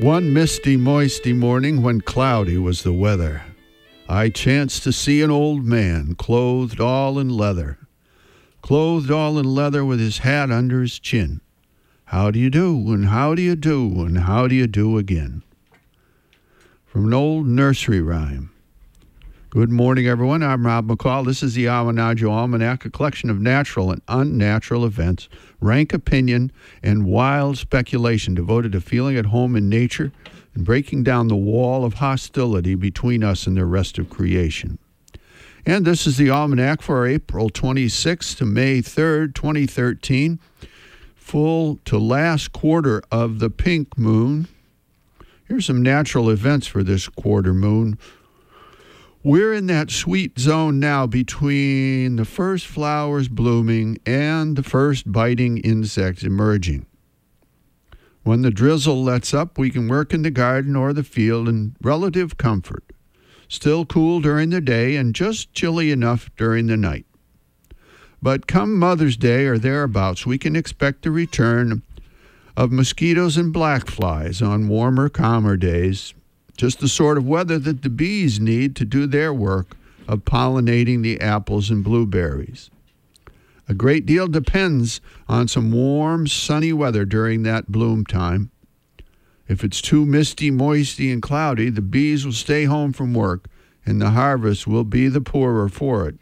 One misty, moisty morning when cloudy was the weather, I chanced to see an old man clothed all in leather, clothed all in leather with his hat under his chin. How do you do, and how do you do, and how do you do again? From an old nursery rhyme. Good morning, everyone. I'm Rob McCall. This is the Awanadjo Almanac, a collection of natural and unnatural events, rank opinion, and wild speculation devoted to feeling at home in nature and breaking down the wall of hostility between us and the rest of creation. And this is the Almanac for April 26th to May 3rd, 2013, full to last quarter of the pink moon. Here's some natural events for this quarter moon. We're in that sweet zone now between the first flowers blooming and the first biting insects emerging. When the drizzle lets up, we can work in the garden or the field in relative comfort. Still cool during the day and just chilly enough during the night. But come Mother's Day or thereabouts, we can expect the return of mosquitoes and black flies on warmer, calmer days, just the sort of weather that the bees need to do their work of pollinating the apples and blueberries. A great deal depends on some warm, sunny weather during that bloom time. If it's too misty, moisty, and cloudy, the bees will stay home from work and the harvest will be the poorer for it.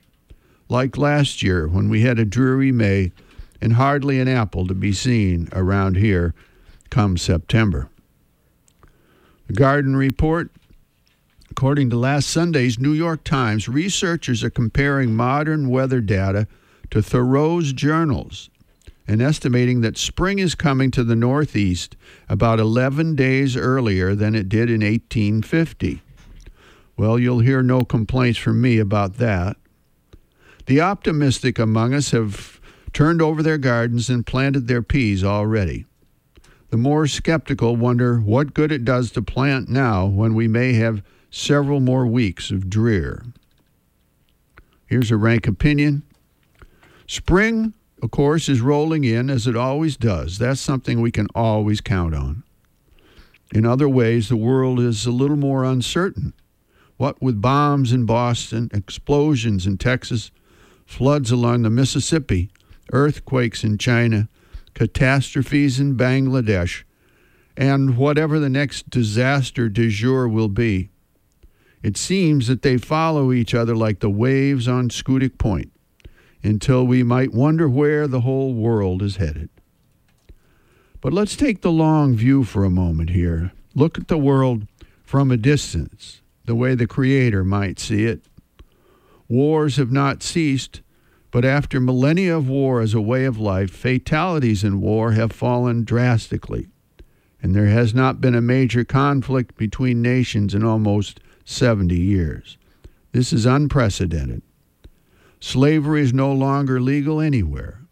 Like last year when we had a dreary May and hardly an apple to be seen around here come September. Garden Report. According to last Sunday's New York Times, researchers are comparing modern weather data to Thoreau's journals and estimating that spring is coming to the Northeast about 11 days earlier than it did in 1850. Well, you'll hear no complaints from me about that. The optimistic among us have turned over their gardens and planted their peas already. The more skeptical wonder what good it does to plant now when we may have several more weeks of drear. Here's a rank opinion. Spring, of course, is rolling in as it always does. That's something we can always count on. In other ways, the world is a little more uncertain. What with bombs in Boston, explosions in Texas, floods along the Mississippi, earthquakes in China, catastrophes in Bangladesh, and whatever the next disaster du jour will be. It seems that they follow each other like the waves on Schoodic Point until we might wonder where the whole world is headed. But let's take the long view for a moment here. Look at the world from a distance, the way the Creator might see it. Wars have not ceased, but after millennia of war as a way of life, fatalities in war have fallen drastically, and there has not been a major conflict between nations in almost 70 years. This is unprecedented. Slavery is no longer legal anywhere.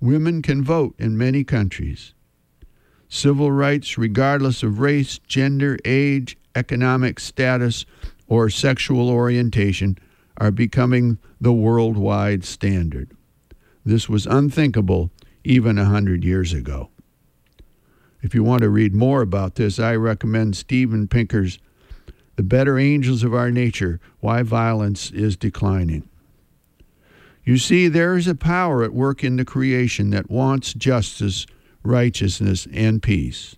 Women can vote in many countries. Civil rights, regardless of race, gender, age, economic status, or sexual orientation, are becoming the worldwide standard. This was unthinkable even a hundred years ago. If you want to read more about this, I recommend Steven Pinker's The Better Angels of Our Nature Why Violence is Declining. You see, there is a power at work in the creation that wants justice, righteousness, and peace.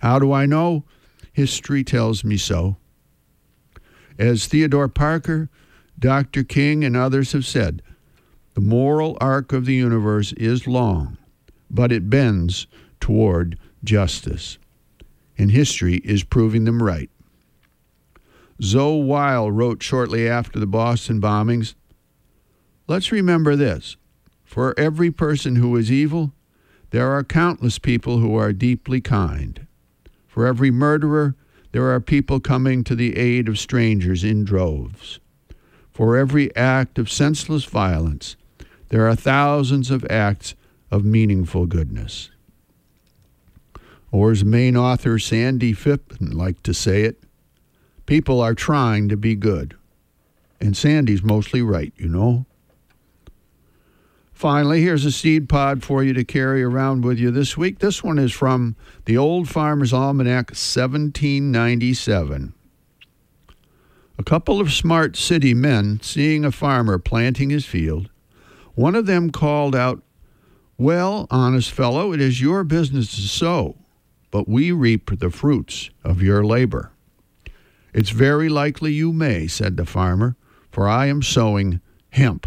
How do I know? History tells me so. As Theodore Parker, Dr. King and others have said the moral arc of the universe is long, but it bends toward justice. And history is proving them right. Zoe Weil wrote shortly after the Boston bombings Let's remember this for every person who is evil, there are countless people who are deeply kind. For every murderer, there are people coming to the aid of strangers in droves. For every act of senseless violence, there are thousands of acts of meaningful goodness. Or as Maine author Sandy Phippen liked to say it, people are trying to be good. And Sandy's mostly right, you know. Finally, here's a seed pod for you to carry around with you this week. This one is from the Old Farmer's Almanac 1797. A couple of smart city men, seeing a farmer planting his field, one of them called out, Well, honest fellow, it is your business to sow, but we reap the fruits of your labor. It's very likely you may, said the farmer, for I am sowing hemp.